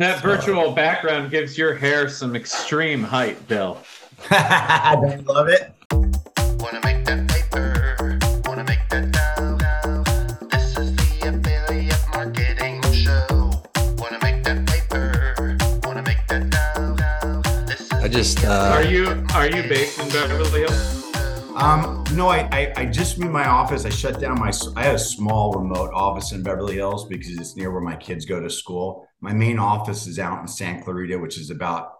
That virtual background gives your hair some extreme height, Bill. Don't love it? Wanna make that paper, wanna make that dough. This is the affiliate marketing show. Wanna make that paper, wanna make that dough. This is I just, uh, Are you are you based in Beverly Hills? Um, no, I, I I just moved my office. I shut down my. I had a small remote office in Beverly Hills because it's near where my kids go to school. My main office is out in San Clarita, which is about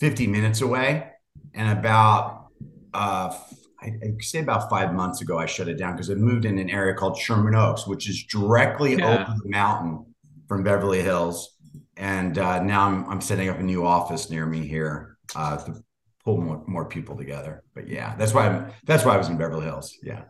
50 minutes away. And about uh, I, I'd say about five months ago, I shut it down because I moved in an area called Sherman Oaks, which is directly Yeah. over the mountain from Beverly Hills. And uh, now I'm I'm setting up a new office near me here uh, pull more, more people together. But yeah, that's why I'm that's why I was in Beverly Hills. Yeah.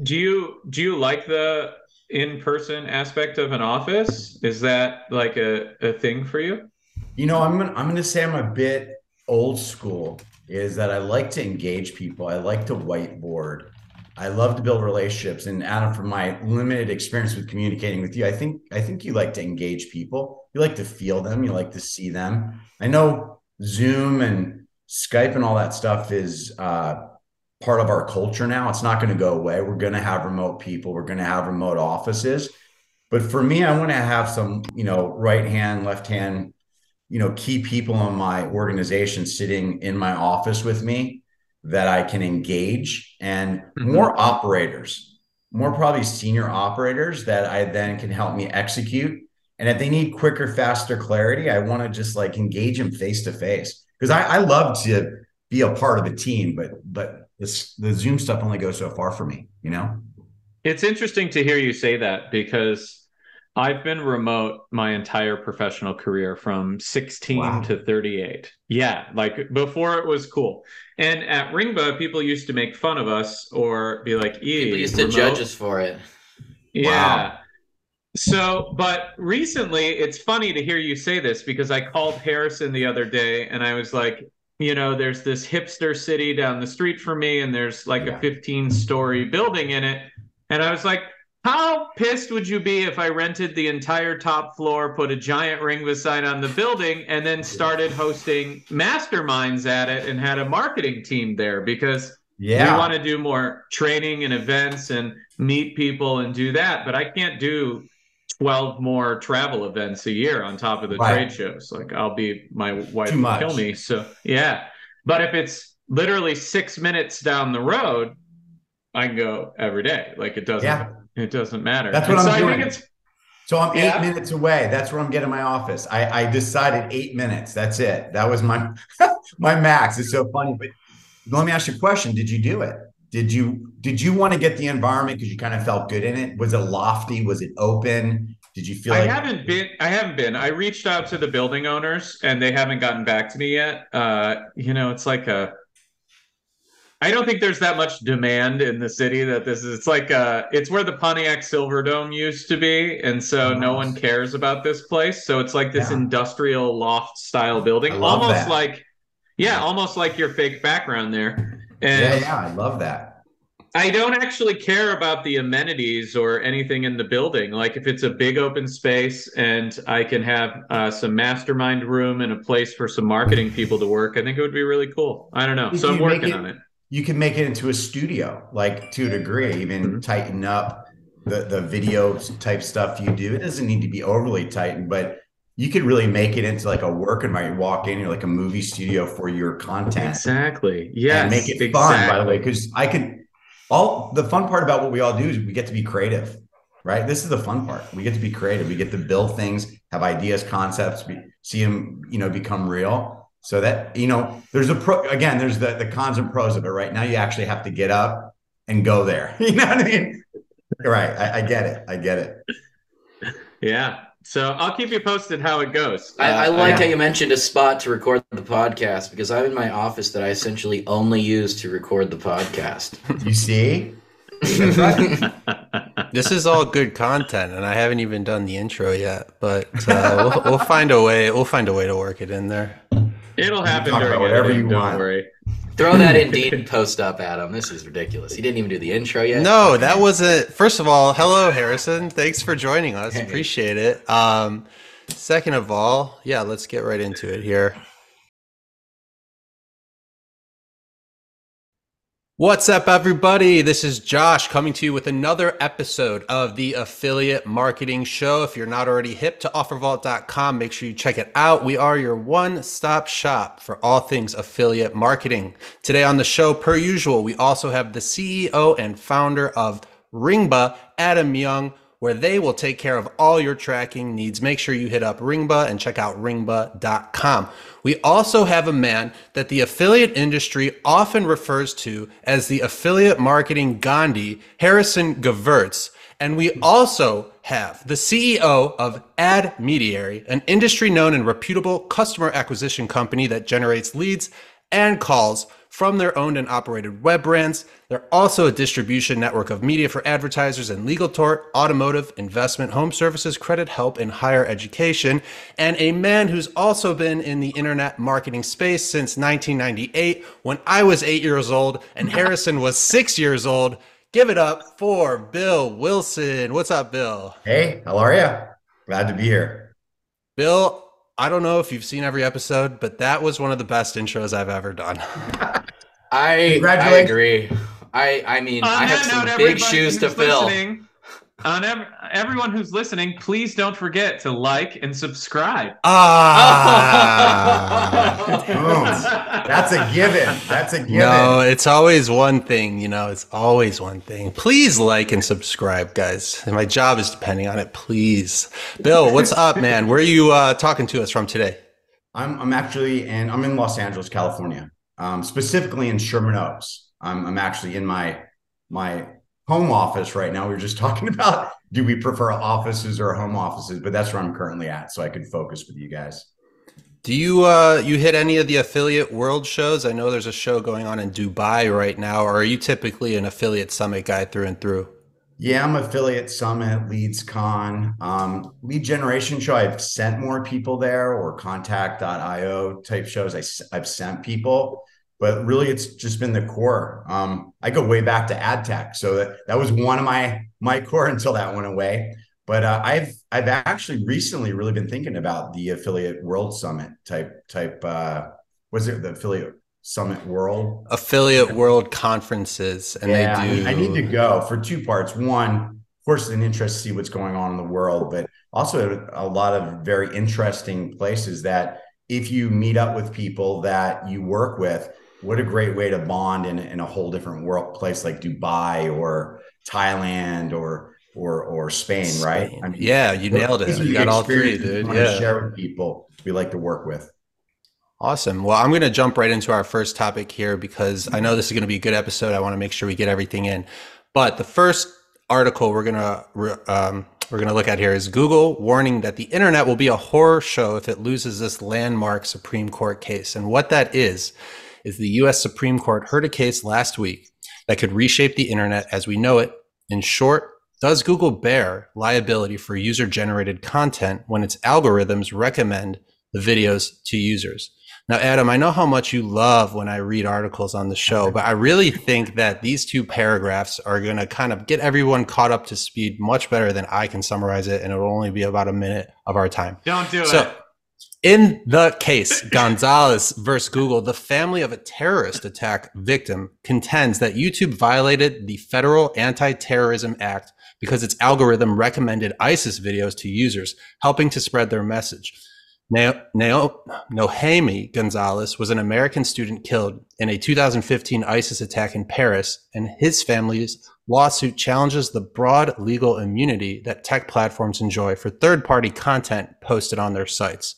Do you do you like the in-person aspect of an office? Is that like a, a thing for you? You know, I'm gonna I'm gonna say I'm a bit old school. Is that I like to engage people. I like to whiteboard. I love to build relationships. And Adam, from my limited experience with communicating with you, I think I think you like to engage people. You like to feel them. You like to see them. I know Zoom and Skype and all that stuff is uh, part of our culture now. It's not going to go away. We're going to have remote people. We're going to have remote offices. But for me, I want to have some, you know, right hand, left hand, you know, key people in my organization sitting in my office with me that I can engage and Mhm. more operators, more probably senior operators that I then can help me execute. And if they need quicker, faster clarity, I want to just like engage them face to face because I, I love to be a part of a team, but but this the Zoom stuff only goes so far for me, you know. It's interesting to hear you say that because I've been remote my entire professional career from 16 Wow. to 38. Yeah, like before it was cool. And at Ringba, people used to make fun of us or be like, "Ee, People used to judge us for it. Yeah. So, but recently it's funny to hear you say this because I called Harrison the other day and I was like, you know, there's this hipster city down the street from me and there's like Yeah. a 15 story building in it. And I was like, how pissed would you be if I rented the entire top floor, put a giant Ringba sign on the building, and then started hosting masterminds at it and had a marketing team there? Because Yeah. we want to do more training and events and meet people and do that but i can't do 12 more travel events a year on top of the Right. trade shows like i'll be my wife Too will much. kill me so yeah but if it's literally six minutes down the road i can go every day like it doesn't Yeah. it doesn't matter That's what And I'm so i doing. think it's So I'm eight Yeah. minutes away. That's where I'm getting my office. I, I decided eight minutes. That's it. That was my my max. It's so funny. But let me ask you a question. Did you do it? Did you did you want to get the environment because you kind of felt good in it? Was it lofty? Was it open? Did you feel I like haven't been. I haven't been. I reached out to the building owners, and they haven't gotten back to me yet. Uh, you know, it's like a. I don't think there's that much demand in the city that this is. It's like uh it's where the Pontiac Silverdome used to be, and so Oh, no nice. one cares about this place. So it's like this Yeah. industrial loft style building, almost that. like, yeah, almost like your fake background there. Yeah, And yeah, I love that. I don't actually care about the amenities or anything in the building. Like if it's a big open space and I can have uh, some mastermind room and a place for some marketing people to work, I think it would be really cool. I don't know. So I'm working it- on it. You can make it into a studio, like to a degree, even Mhm. tighten up the the video type stuff you do. It doesn't need to be overly tightened, but you could really make it into like a work environment. You walk in, you're like a movie studio for your content. Exactly. Yeah. make it exactly. fun, by the way, because I could all the fun part about what we all do is we get to be creative, right? This is the fun part. We get to be creative. We get to build things, have ideas, concepts, be, see them, you know, become real. So that you know, there's a pro. Again, there's the the cons and pros of it. Right now, you actually have to get up and go there. You know what I mean? Right. I, I get it. I get it. Yeah. So I'll keep you posted how it goes. I, I Uh, like yeah. how you mentioned a spot to record the podcast because I'm in my office that I essentially only use to record the podcast. You see? This is all good content, and I haven't even done the intro yet. But uh, we'll, we'll find a way. We'll find a way to work it in there. It'll happen talk during about whatever editing, you don't want. worry. Throw that Indeed post up, Adam. This is ridiculous. He didn't even do the intro yet. No, that wasn't. First of all, hello, Harrison. Thanks for joining us. Appreciate it. Um, Second of all, yeah, let's get right into it here. What's up, everybody? This is Josh coming to you with another episode of the Affiliate Marketing Show. If you're not already hip to offervault.com, make sure you check it out. We are your one stop shop for all things affiliate marketing. Today on the show, per usual, we also have the CEO and founder of Ringba, Adam Young where they will take care of all your tracking needs. Make sure you hit up Ringba and check out ringba.com. We also have a man that the affiliate industry often refers to as the affiliate marketing Gandhi, Harrison Gevirtz. And we also have the CEO of AdMediary, an industry known and reputable customer acquisition company that generates leads and calls from their owned and operated web brands. They're also a distribution network of media for advertisers in legal tort, automotive, investment, home services, credit help, and higher education. And a man who's also been in the internet marketing space since 1998 when I was eight years old and Harrison was six years old. Give it up for Bill Wilson. What's up, Bill? Hey, how are you? Glad to be here. Bill, I don't know if you've seen every episode, but that was one of the best intros I've ever done. I I agree. I I mean I have some note, big shoes to fill. On ev- everyone who's listening, please don't forget to like and subscribe. Ah. Boom. That's a given. That's a given. no, it's always one thing, you know, it's always one thing. Please like and subscribe, guys. My job is depending on it. Please. Bill, what's up, man? Where are you uh, talking to us from today? I'm I'm actually in I'm in Los Angeles, California. Um, specifically in Sherman Oaks. I'm I'm actually in my my home office right now. We were just talking about do we prefer offices or home offices, but that's where I'm currently at, so I can focus with you guys. Do you uh, you hit any of the affiliate world shows? I know there's a show going on in Dubai right now, or are you typically an affiliate summit guy through and through? Yeah, I'm affiliate summit, leads con, um, lead generation show. I've sent more people there or contact.io type shows. I, have sent people, but really it's just been the core. Um, I go way back to ad tech. So that, that was one of my, my core until that went away. But uh, I've, I've actually recently really been thinking about the affiliate world summit type, type, uh, was it the affiliate summit world? Affiliate world conferences, and yeah, they do. I need to go for two parts. One, of course, an interest to see what's going on in the world, but also a lot of very interesting places that if you meet up with people that you work with, what a great way to bond in, in a whole different world place like Dubai or Thailand or or or Spain, right? Spain. Yeah, you nailed it. You got all three, dude. Yeah. share with people we like to work with. Awesome. Well, I'm going to jump right into our first topic here because I know this is going to be a good episode. I want to make sure we get everything in. But the first article we're going to um, we're going to look at here is Google warning that the internet will be a horror show if it loses this landmark Supreme Court case. And what that is is the U.S. Supreme Court heard a case last week that could reshape the internet as we know it. In short, does Google bear liability for user generated content when its algorithms recommend the videos to users? Now, Adam, I know how much you love when I read articles on the show, but I really think that these two paragraphs are going to kind of get everyone caught up to speed much better than I can summarize it, and it'll only be about a minute of our time. Don't do So, it. In the case Gonzalez versus Google, the family of a terrorist attack victim contends that YouTube violated the federal Anti Terrorism Act because its algorithm recommended ISIS videos to users, helping to spread their message. Nao- Nao- Nohemi Gonzalez was an American student killed in a 2015 ISIS attack in Paris, and his family's lawsuit challenges the broad legal immunity that tech platforms enjoy for third party content posted on their sites.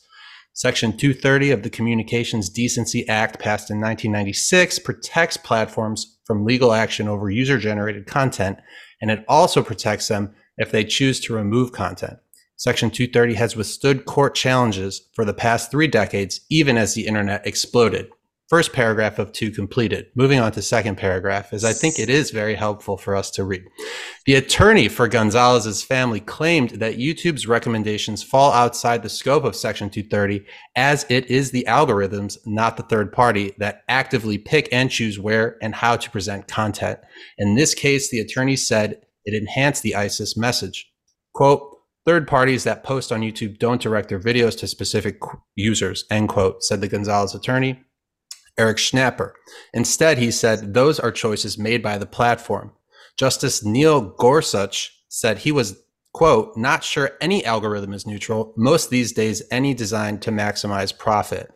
Section 230 of the Communications Decency Act, passed in 1996, protects platforms from legal action over user generated content, and it also protects them if they choose to remove content. Section 230 has withstood court challenges for the past three decades, even as the internet exploded. First paragraph of two completed. Moving on to second paragraph, as I think it is very helpful for us to read. The attorney for Gonzalez's family claimed that YouTube's recommendations fall outside the scope of Section 230, as it is the algorithms, not the third party, that actively pick and choose where and how to present content. In this case, the attorney said it enhanced the ISIS message. Quote, Third parties that post on YouTube don't direct their videos to specific users, end quote, said the Gonzalez attorney, Eric Schnapper. Instead, he said those are choices made by the platform. Justice Neil Gorsuch said he was, quote, not sure any algorithm is neutral, most these days, any designed to maximize profit,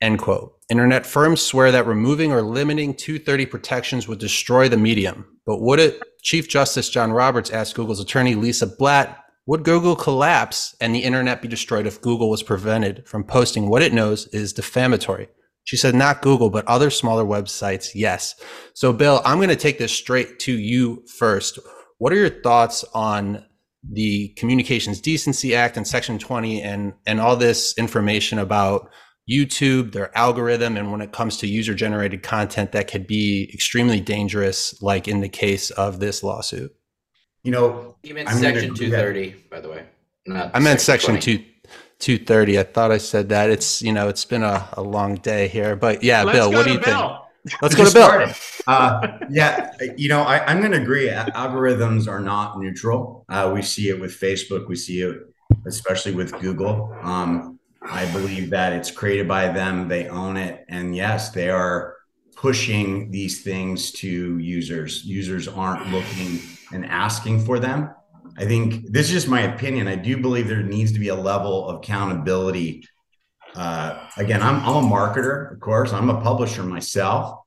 end quote. Internet firms swear that removing or limiting 230 protections would destroy the medium. But would it? Chief Justice John Roberts asked Google's attorney Lisa Blatt, would Google collapse and the internet be destroyed if Google was prevented from posting what it knows is defamatory? She said, not Google, but other smaller websites, yes. So, Bill, I'm going to take this straight to you first. What are your thoughts on the Communications Decency Act and Section 20 and, and all this information about YouTube, their algorithm, and when it comes to user generated content that could be extremely dangerous, like in the case of this lawsuit? You know, You meant I'm section 230, by the way. Not I meant section 20. Two. 230 i thought i said that it's you know it's been a, a long day here but yeah Let's bill what do you Bill. think let's go to bill. Uh, yeah, you know, I, I'm going to agree. Algorithms are not neutral. Uh, we see it with Facebook. We see it, especially with Google. Um, I believe that it's created by them. They own it, and yes, they are pushing these things to users. Users aren't looking and asking for them. I think this is just my opinion. I do believe there needs to be a level of accountability. Uh, again, I'm, I'm a marketer, of course. I'm a publisher myself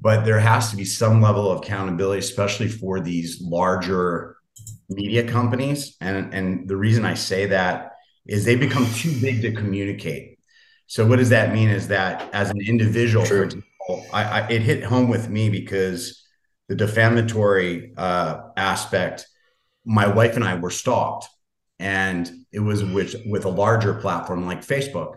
but there has to be some level of accountability, especially for these larger media companies. And, and the reason I say that is they become too big to communicate. So what does that mean is that as an individual, for example, I, I, it hit home with me because the defamatory uh, aspect, my wife and I were stalked and it was with, with a larger platform like Facebook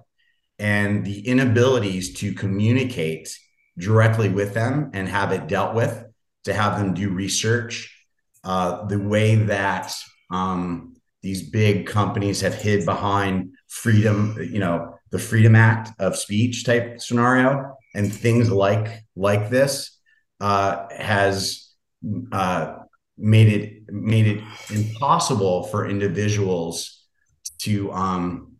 and the inabilities to communicate directly with them and have it dealt with to have them do research uh, the way that um, these big companies have hid behind freedom you know the freedom act of speech type scenario and things like like this uh, has uh, made it made it impossible for individuals to um,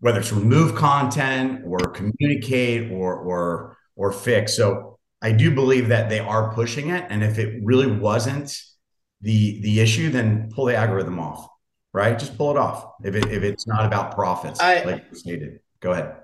whether it's remove content or communicate or or or fix. So I do believe that they are pushing it, and if it really wasn't the the issue, then pull the algorithm off, right? Just pull it off. If it if it's not about profits, I- like you stated. Go ahead.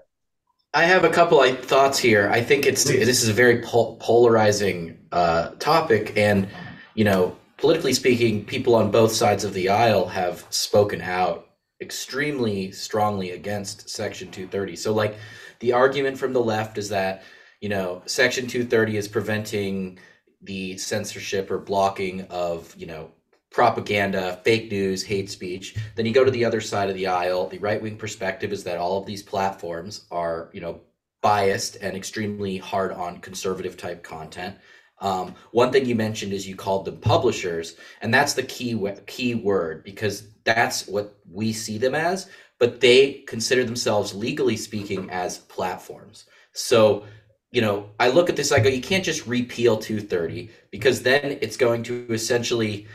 I have a couple of thoughts here. I think it's Please. this is a very pol- polarizing uh, topic, and you know, politically speaking, people on both sides of the aisle have spoken out extremely strongly against Section 230. So, like, the argument from the left is that you know Section 230 is preventing the censorship or blocking of you know propaganda, fake news, hate speech. Then you go to the other side of the aisle. The right wing perspective is that all of these platforms are, you know, biased and extremely hard on conservative type content. Um, one thing you mentioned is you called them publishers, and that's the key key word because that's what we see them as. But they consider themselves, legally speaking, as platforms. So you know, I look at this, I go, you can't just repeal 230 because then it's going to essentially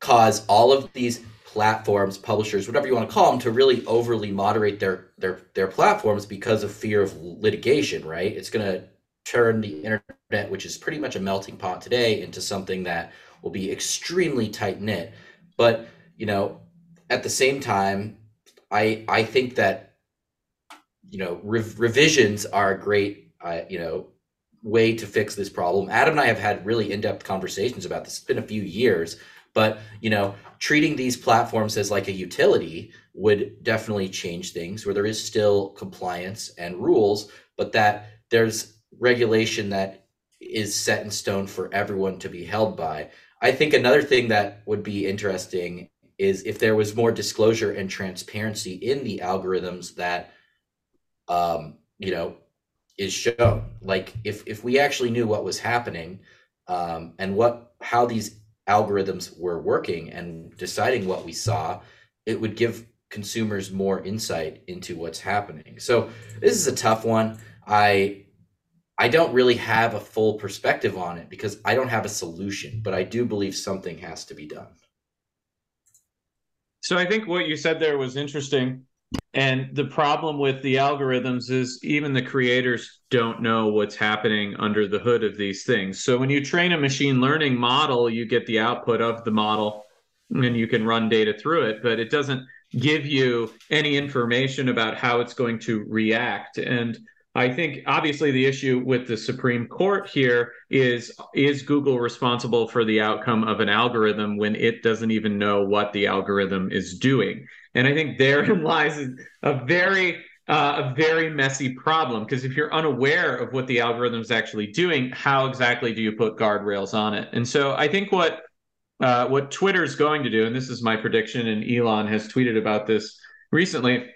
cause all of these platforms, publishers, whatever you want to call them, to really overly moderate their their their platforms because of fear of litigation, right? It's going to turn the internet, which is pretty much a melting pot today, into something that will be extremely tight knit. But you know, at the same time, I I think that you know rev- revisions are a great uh, you know way to fix this problem. Adam and I have had really in-depth conversations about this. It's been a few years, but you know, treating these platforms as like a utility would definitely change things where there is still compliance and rules, but that there's regulation that is set in stone for everyone to be held by. I think another thing that would be interesting is if there was more disclosure and transparency in the algorithms that um, you know is shown. Like if if we actually knew what was happening um, and what how these algorithms were working and deciding what we saw it would give consumers more insight into what's happening. So this is a tough one. I i don't really have a full perspective on it because i don't have a solution but i do believe something has to be done So I think what you said there was interesting. And the problem with the algorithms is even the creators don't know what's happening under the hood of these things. So when you train a machine learning model, you get the output of the model and you can run data through it, but it doesn't give you any information about how it's going to react. And I think obviously the issue with the Supreme Court here is is Google responsible for the outcome of an algorithm when it doesn't even know what the algorithm is doing? And I think therein lies a very uh, a very messy problem because if you're unaware of what the algorithm is actually doing, how exactly do you put guardrails on it? And so I think what uh, what Twitter is going to do, and this is my prediction, and Elon has tweeted about this recently,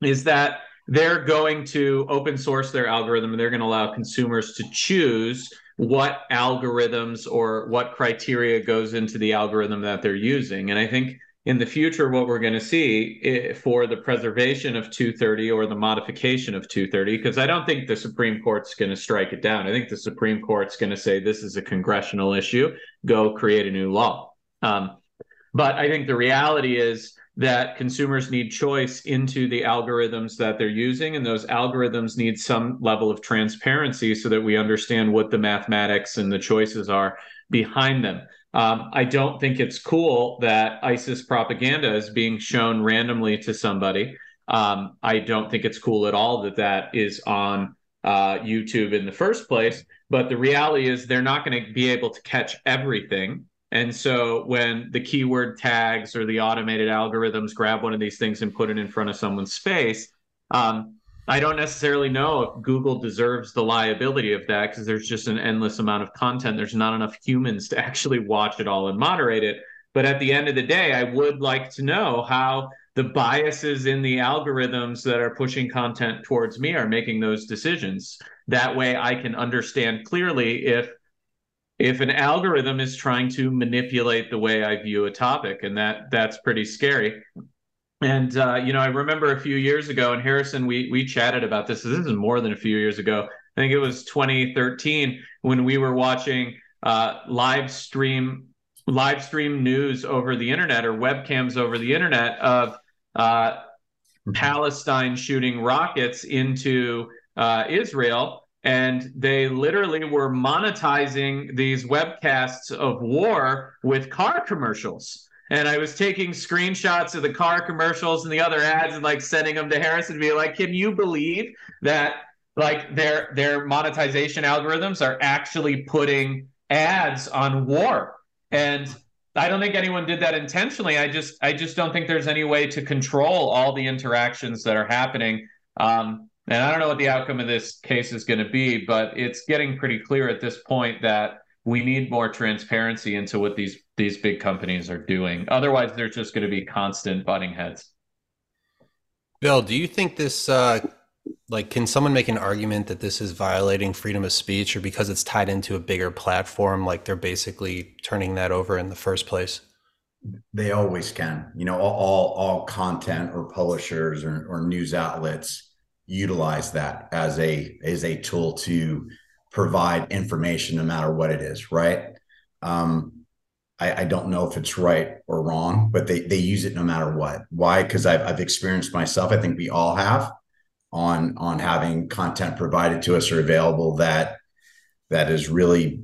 is that they're going to open source their algorithm and they're going to allow consumers to choose what algorithms or what criteria goes into the algorithm that they're using. And I think in the future, what we're going to see eh, for the preservation of 230 or the modification of 230, because I don't think the Supreme Court's going to strike it down. I think the Supreme Court's going to say this is a congressional issue, go create a new law. Um, but I think the reality is that consumers need choice into the algorithms that they're using, and those algorithms need some level of transparency so that we understand what the mathematics and the choices are behind them. Um, I don't think it's cool that ISIS propaganda is being shown randomly to somebody. Um, I don't think it's cool at all that that is on uh, YouTube in the first place. But the reality is, they're not going to be able to catch everything. And so when the keyword tags or the automated algorithms grab one of these things and put it in front of someone's face, um, I don't necessarily know if Google deserves the liability of that because there's just an endless amount of content. There's not enough humans to actually watch it all and moderate it. But at the end of the day, I would like to know how the biases in the algorithms that are pushing content towards me are making those decisions. That way I can understand clearly if if an algorithm is trying to manipulate the way I view a topic, and that that's pretty scary. And uh, you know, I remember a few years ago, and Harrison, we we chatted about this. This is more than a few years ago. I think it was 2013 when we were watching uh, live stream live stream news over the internet or webcams over the internet of uh, Palestine shooting rockets into uh, Israel and they literally were monetizing these webcasts of war with car commercials. And i was taking screenshots of the car commercials and the other ads and like sending them to Harrison be like can you believe that like their their monetization algorithms are actually putting ads on war? And i don't think anyone did that intentionally. I just i just don't think there's any way to control all the interactions that are happening. Um, and I don't know what the outcome of this case is going to be, but it's getting pretty clear at this point that we need more transparency into what these these big companies are doing. Otherwise, there's just going to be constant butting heads. Bill, do you think this uh like can someone make an argument that this is violating freedom of speech or because it's tied into a bigger platform like they're basically turning that over in the first place? They always can. You know, all all, all content or publishers or, or news outlets utilize that as a as a tool to provide information no matter what it is right? Um I, I don't know if it's right or wrong but they they use it no matter what. Why? Because I've, I've experienced myself i think we all have on on having content provided to us or available that that is really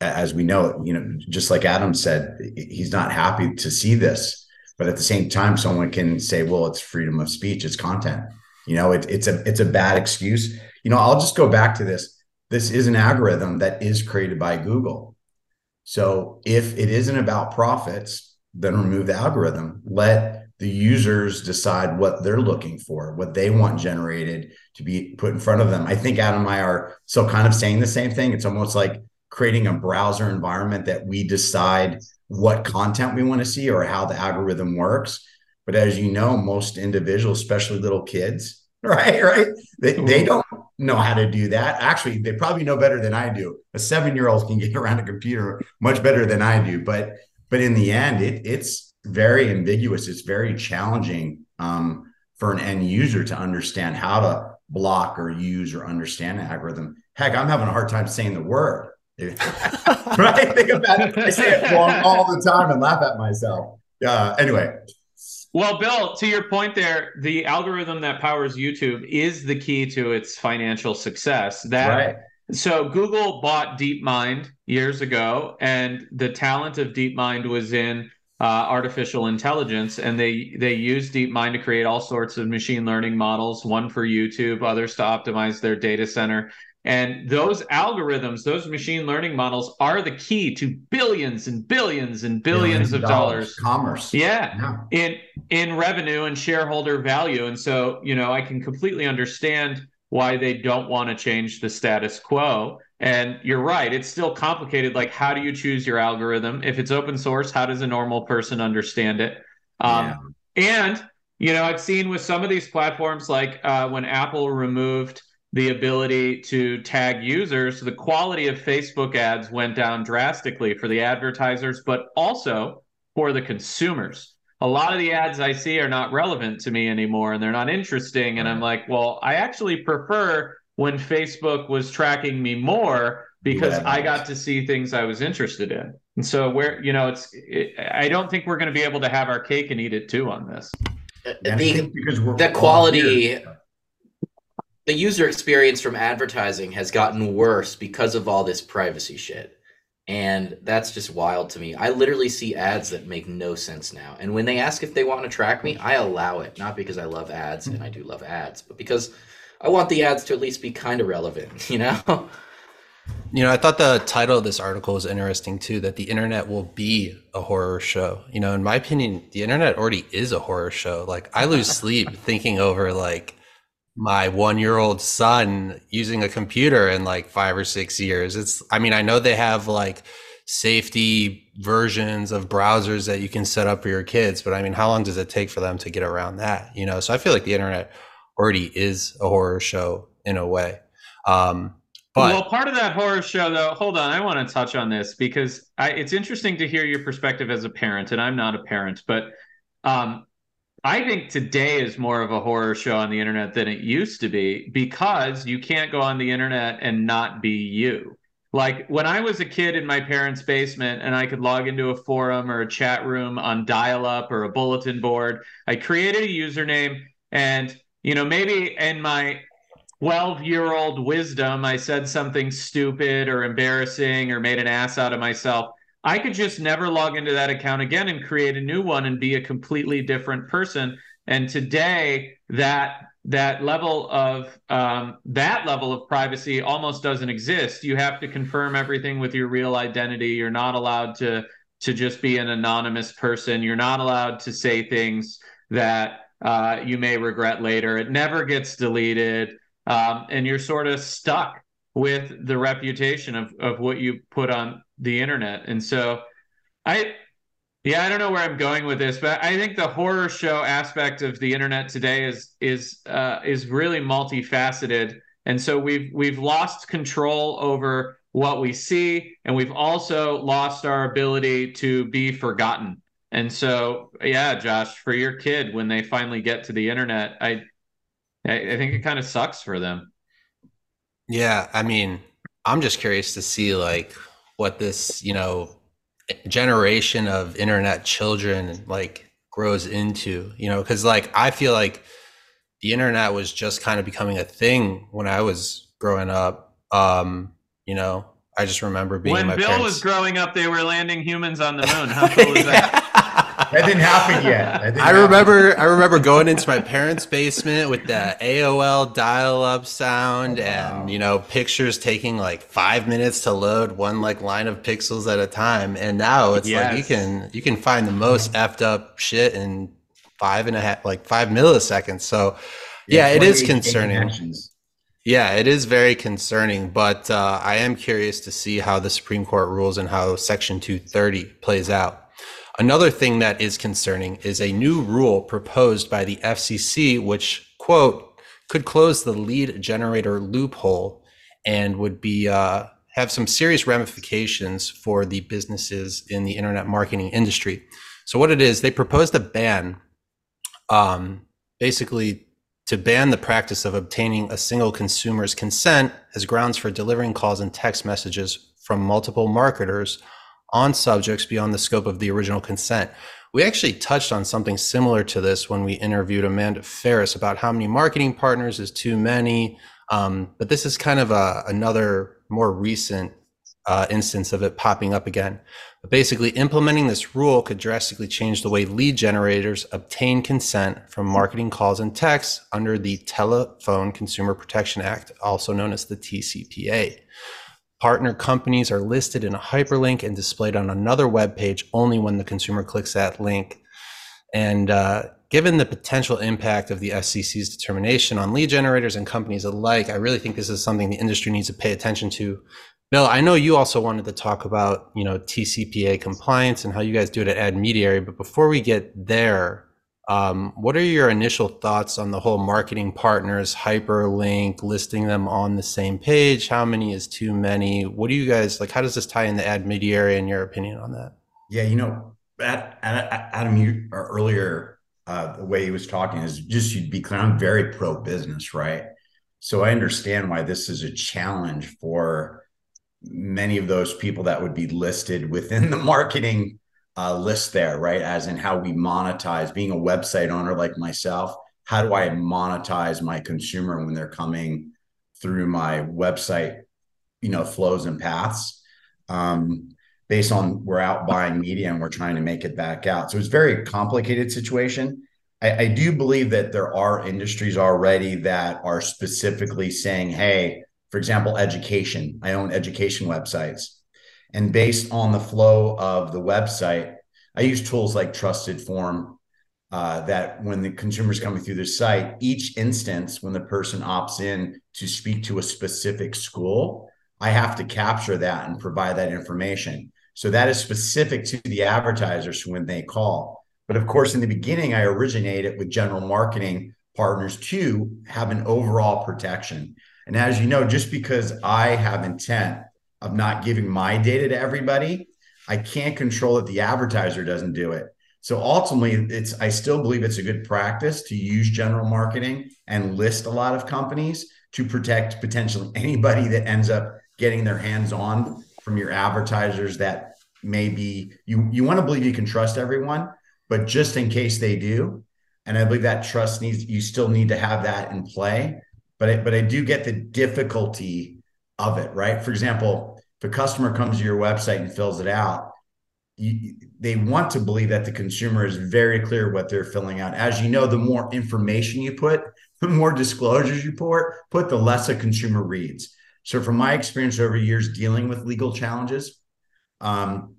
as we know you know just like adam said he's not happy to see this but at the same time someone can say well it's freedom of speech it's content you know, it, it's a it's a bad excuse. You know, I'll just go back to this. This is an algorithm that is created by Google. So if it isn't about profits, then remove the algorithm. Let the users decide what they're looking for, what they want generated to be put in front of them. I think Adam and I are still kind of saying the same thing. It's almost like creating a browser environment that we decide what content we want to see or how the algorithm works. But as you know, most individuals, especially little kids, right, right, they, they don't know how to do that. Actually, they probably know better than I do. A seven-year-old can get around a computer much better than I do. But but in the end, it, it's very ambiguous. It's very challenging um, for an end user to understand how to block or use or understand an algorithm. Heck, I'm having a hard time saying the word. right? Think about it. I say it wrong all the time and laugh at myself. Uh, anyway, Well, Bill, to your point there, the algorithm that powers YouTube is the key to its financial success. That right. so Google bought DeepMind years ago, and the talent of DeepMind was in uh, artificial intelligence, and they they used DeepMind to create all sorts of machine learning models. One for YouTube, others to optimize their data center. And those algorithms, those machine learning models, are the key to billions and billions and billions, of dollars. Commerce. Yeah, Yeah. in in revenue and shareholder value. And so, you know, I can completely understand why they don't want to change the status quo. And you're right, it's still complicated. Like, how do you choose your algorithm? If it's open source, how does a normal person understand it? Um, And you know, I've seen with some of these platforms, like uh, when Apple removed the ability to tag users, the quality of Facebook ads went down drastically for the advertisers, but also for the consumers. A lot of the ads I see are not relevant to me anymore and they're not interesting. And I'm like, well, I actually prefer when Facebook was tracking me more because Yeah. I got to see things I was interested in. And so, where, you know, it's, it, I don't think we're going to be able to have our cake and eat it too on this. And the, because we're the quality here- the user experience from advertising has gotten worse because of all this privacy shit. And that's just wild to me. I literally see ads that make no sense now. And when they ask if they want to track me, I allow it. Not because I love ads, and I do love ads, but because I want the ads to at least be kind of relevant, you know? You know, I thought the title of this article was interesting too, that the internet will be a horror show. You know, in my opinion, the internet already is a horror show. Like I lose sleep thinking over like my one year old son using a computer in like five or six years. It's I mean, I know they have like safety versions of browsers that you can set up for your kids, but I mean, how long does it take for them to get around that? You know, so I feel like the internet already is a horror show in a way. Um but well, part of that horror show, though, hold on, I want to touch on this because I, it's interesting to hear your perspective as a parent, and I'm not a parent, but um, I think today is more of a horror show on the internet than it used to be because you can't go on the internet and not be you. Like when I was a kid in my parents' basement and I could log into a forum or a chat room on dial up or a bulletin board, I created a username and you know maybe in my 12 year old wisdom, I said something stupid or embarrassing or made an ass out of myself. I could just never log into that account again and create a new one and be a completely different person. And today, that that level of um, that level of privacy almost doesn't exist. You have to confirm everything with your real identity. You're not allowed to to just be an anonymous person. You're not allowed to say things that uh, you may regret later. It never gets deleted um, and you're sort of stuck with the reputation of of what you put on the internet. And so, I, yeah, I don't know where I'm going with this, but I think the horror show aspect of the internet today is is uh, is really multifaceted. And so we've we've lost control over what we see, and we've also lost our ability to be forgotten. And so, yeah, Josh, for your kid, when they finally get to the internet, I I, I think it kind of sucks for them. Yeah, I mean, I'm just curious to see like what this, you know, generation of internet children like grows into, you know, because like I feel like the internet was just kind of becoming a thing when I was growing up. Um, you know, I just remember being when my Bill parents. was growing up, they were landing humans on the moon. How cool is that? That didn't happen yet. Didn't I happen. remember I remember going into my parents' basement with the AOL dial-up sound and you know pictures taking like five minutes to load one like line of pixels at a time. And now it's like you can you can find the most effed up shit in five and a half like five milliseconds. So yeah, it is concerning. Yeah, it is very concerning, but uh, I am curious to see how the Supreme Court rules and how Section 230 plays out. Another thing that is concerning is a new rule proposed by the FCC, which, quote, could close the lead generator loophole and would be uh, have some serious ramifications for the businesses in the internet marketing industry. So, what it is, they proposed a ban, um, basically to ban the practice of obtaining a single consumer's consent as grounds for delivering calls and text messages from multiple marketers on subjects beyond the scope of the original consent, We actually touched on something similar to this when we interviewed Amanda Ferris about how many marketing partners is too many. Um, but this is kind of a, another more recent uh, instance of it popping up again. But basically, implementing this rule could drastically change the way lead generators obtain consent from marketing calls and texts under the Telephone Consumer Protection Act, also known as the TCPA. Partner companies are listed in a hyperlink and displayed on another web page only when the consumer clicks that link. And uh, given the potential impact of the FCC's determination on lead generators and companies alike, I really think this is something the industry needs to pay attention to. Bill, I know you also wanted to talk about, you know, TCPA compliance and how you guys do it at AdMediary, but before we get there, what are your initial thoughts on the whole marketing partners hyperlink listing them on the same page? How many is too many? What do you guys like? How does this tie into AdMediary in your opinion on that? Yeah, you know, Adam, you earlier, uh, the way he was talking is just you'd be clear. I'm very pro business, right? So I understand why this is a challenge for many of those people that would be listed within the marketing uh, list there, right? As in how we monetize being a website owner like myself. How do I monetize my consumer when they're coming through my website, you know, flows and paths? Um, based on we're out buying media and we're trying to make it back out. So it's a very complicated situation. I, I do believe that there are industries already that are specifically saying, hey, for example, education. I own education websites. And based on the flow of the website, I use tools like TrustedForm uh, that when the consumer's coming through the site, each instance, when the person opts in to speak to a specific school, I have to capture that and provide that information. So that is specific to the advertisers when they call. But of course, in the beginning, I originated with general marketing partners to have an overall protection. And as you know, just because I have intent of not giving my data to everybody, I can't control that the advertiser doesn't do it. So ultimately, it's I still believe it's a good practice to use general marketing and list a lot of companies to protect potentially anybody that ends up getting their hands on from your advertisers that maybe you you want to believe you can trust everyone, but just in case they do, and I believe that trust needs you still need to have that in play but I, but I do get the difficulty of it, right? For example, if a customer comes to your website and fills it out, you, they want to believe that the consumer is very clear what they're filling out. As you know, the more information you put, the more disclosures you put, put the less a consumer reads. So, from my experience over years dealing with legal challenges, um,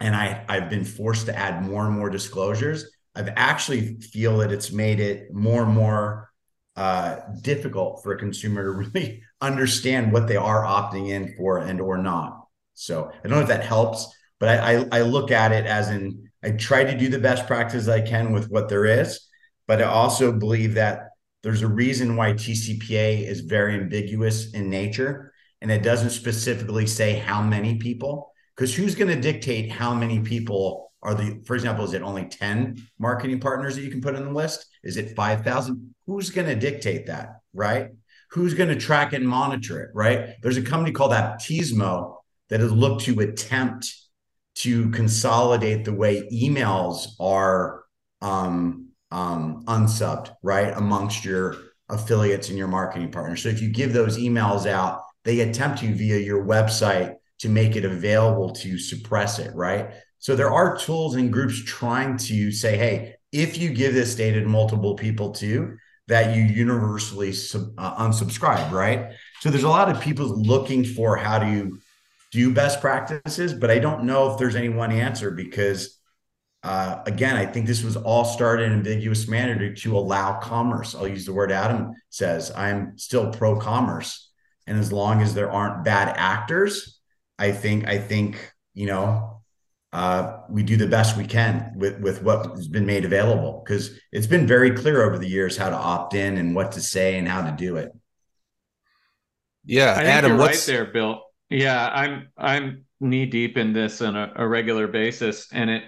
and I I've been forced to add more and more disclosures. I've actually feel that it's made it more and more uh, difficult for a consumer to really understand what they are opting in for and or not. So I don't know if that helps, but I, I, I look at it as in I try to do the best practice I can with what there is, but I also believe that there's a reason why TCPA is very ambiguous in nature and it doesn't specifically say how many people because who's going to dictate how many people are the for example is it only 10 marketing partners that you can put on the list is it 5000 who's going to dictate that, right? Who's going to track and monitor it, right? There's a company called Optizmo that has looked to attempt to consolidate the way emails are um, um, unsubbed, right, amongst your affiliates and your marketing partners. So if you give those emails out, they attempt to via your website to make it available to suppress it, right? So there are tools and groups trying to say, hey, if you give this data to multiple people too, that you universally sub, uh, unsubscribe, right? So there's a lot of people looking for how to do best practices, but I don't know if there's any one answer because, uh, again, I think this was all started in ambiguous manner to, to allow commerce. I'll use the word Adam says. I'm still pro commerce, and as long as there aren't bad actors, I think I think you know uh, we do the best we can with with what has been made available because it's been very clear over the years how to opt in and what to say and how to do it. Yeah, I Adam, you're what's... right there, Bill. Yeah, I'm I'm knee deep in this on a, a regular basis, and it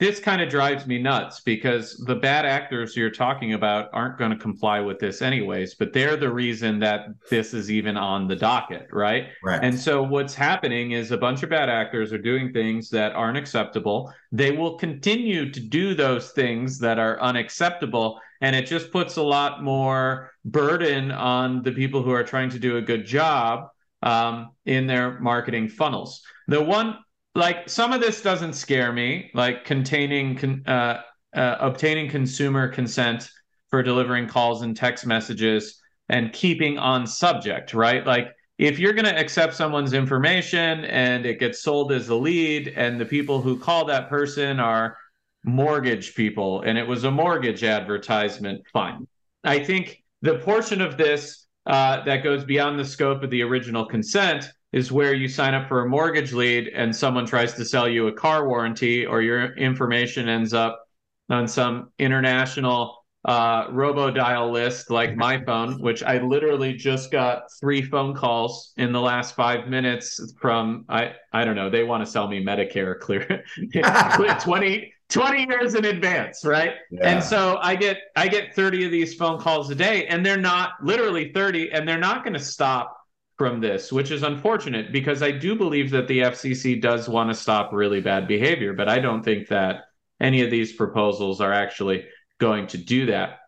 this kind of drives me nuts because the bad actors you're talking about aren't going to comply with this anyways, but they're the reason that this is even on the docket, right? Right. And so what's happening is a bunch of bad actors are doing things that aren't acceptable. They will continue to do those things that are unacceptable. And it just puts a lot more burden on the people who are trying to do a good job um, in their marketing funnels. The one like some of this doesn't scare me, like containing con- uh, uh, obtaining consumer consent for delivering calls and text messages and keeping on subject, right? Like if you're going to accept someone's information and it gets sold as a lead, and the people who call that person are mortgage people, and it was a mortgage advertisement, fine. I think the portion of this uh, that goes beyond the scope of the original consent is where you sign up for a mortgage lead and someone tries to sell you a car warranty or your information ends up on some international uh, robo dial list like my phone, which I literally just got three phone calls in the last five minutes from I I don't know they want to sell me Medicare clear 20, 20 years in advance, right? Yeah. And so I get I get 30 of these phone calls a day and they're not literally 30 and they're not going to stop from this, which is unfortunate because I do believe that the FCC does want to stop really bad behavior, but I don't think that any of these proposals are actually going to do that.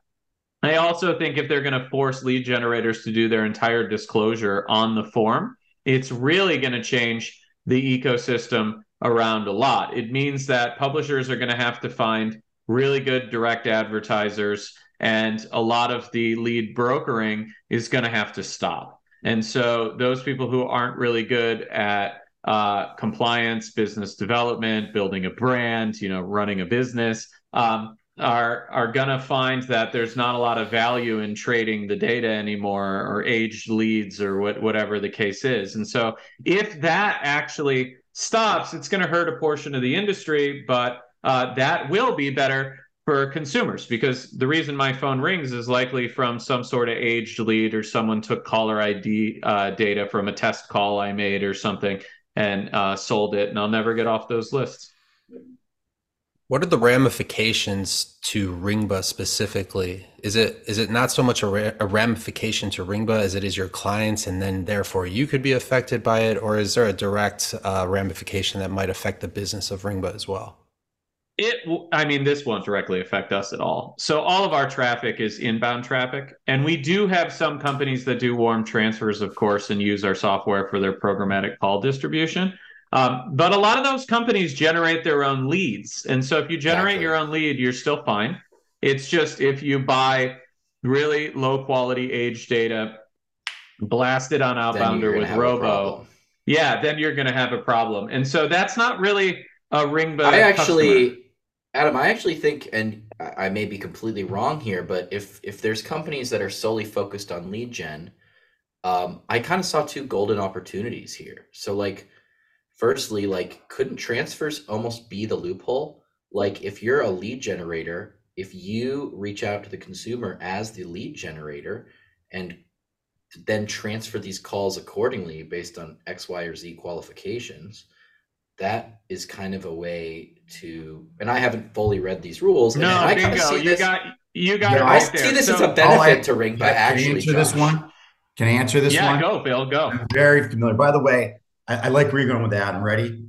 I also think if they're going to force lead generators to do their entire disclosure on the form, it's really going to change the ecosystem around a lot. It means that publishers are going to have to find really good direct advertisers, and a lot of the lead brokering is going to have to stop. And so those people who aren't really good at uh, compliance, business development, building a brand, you know, running a business, um, are are gonna find that there's not a lot of value in trading the data anymore, or aged leads, or what whatever the case is. And so if that actually stops, it's to hurt a portion of the industry, but uh, that will be better for consumers because the reason my phone rings is likely from some sort of aged lead or someone took caller ID uh, data from a test call I made or something and uh, sold it, and I'll never get off those lists. What are the ramifications to Ringba specifically? Is it is it not so much a, ra- a ramification to Ringba as it is your clients, and then therefore you could be affected by it, or is there a direct uh, ramification that might affect the business of Ringba as well? It, i mean, this won't directly affect us at all. So all of our traffic is inbound traffic, and we do have some companies that do warm transfers, of course, and use our software for their programmatic call distribution. Um, but a lot of those companies generate their own leads, and so if you generate Exactly. your own lead, you're still fine. It's just if you buy really low quality age data, blast it on Outbounder with Robo, yeah, then you're going to have a problem. And so that's not really a Ringba. I customer. Adam, I actually think, and I I may be completely wrong here, but if if there's companies that are solely focused on lead gen, um, I kind of saw two golden opportunities here. So, like, firstly, like, couldn't transfers almost be the loophole? Like, if you're a lead generator, if you reach out to the consumer as the lead generator and then transfer these calls accordingly based on X, Y, or Z qualifications, that is kind of a way to. And I haven't fully read these rules. No, I kind bingo. of see You this. got you got Yeah, it I right see there. this as a benefit I- to Ringba Can I actually. answer this one? Can I answer this yeah, one? go, Bill, go. I'm very familiar. By the way, I, I like where you're going with that. I'm ready.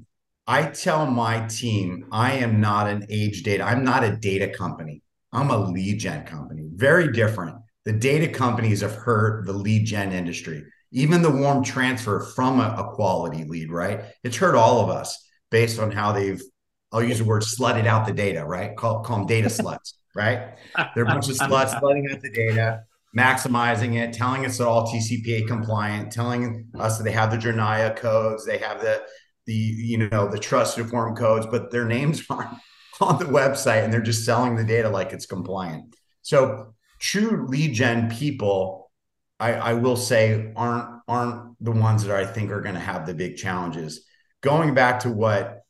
I tell my team I am not an age data. I'm not a data company. I'm a lead gen company. Very different. The data companies have hurt the lead gen industry. Even the warm transfer from a, a quality lead, right? It's hurt all of us based on how they've, I'll use the word slutted out the data, right? Call, call them data sluts, right? They're a bunch of sluts slutting out the data maximizing it, telling us they're all TCPA compliant, telling us that they have the Jornaya codes, they have the the you know the TrustedForm codes, but their names aren't on the website, and they're just selling the data like it's compliant. So true lead gen people, I, I will say, aren't aren't the ones that I think are going to have the big challenges. Going back to what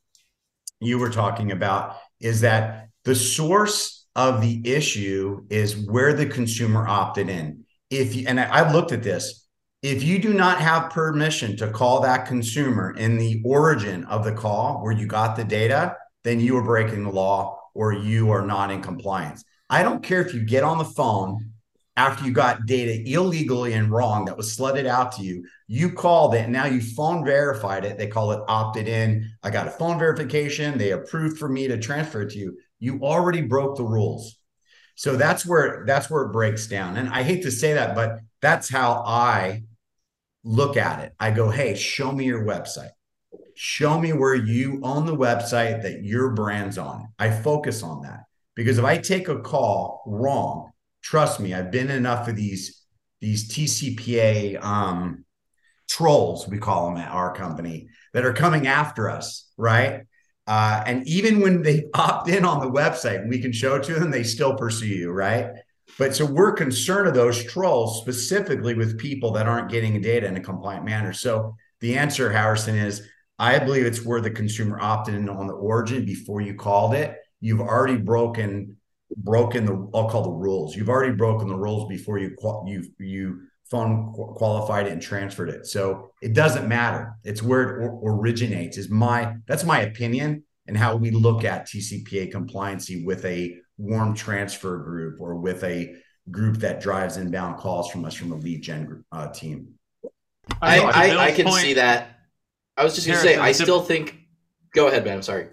you were talking about, is that the source of the issue is where the consumer opted in. If you, and I, I've looked at this, if you do not have permission to call that consumer in the origin of the call where you got the data, then you are breaking the law or you are not in compliance. I don't care if you get on the phone after you got data illegally and wrong that was slutted out to you. You called it and now you phone verified it. They call it opted in. I got a phone verification. They approved for me to transfer it to you. You already broke the rules. So that's where that's where it breaks down. And I hate to say that, but that's how I look at it. I go, hey, show me your website. Show me where you own the website that your brand's on. I focus on that because if I take a call wrong, trust me, I've been enough of these these TCPA um, trolls, we call them at our company, that are coming after us, right? Uh, and even when they opt in on the website and we can show it to them, they still pursue you, right? But so we're concerned of those trolls specifically with people that aren't getting data in a compliant manner. So the answer, Harrison, is I believe it's where the consumer opted in on the origin before you called it. You've already broken broken the I'll call the rules. You've already broken the rules before you you you phone qualified it and transferred it. So it doesn't matter. It's where it originates. Is my that's my opinion and how we look at TCPA compliancy with a warm transfer group or with a group that drives inbound calls from us from a lead gen group, uh, team. I, know, to I, I can point- see that. I was just going to say, I still think. Go ahead, man. I'm sorry.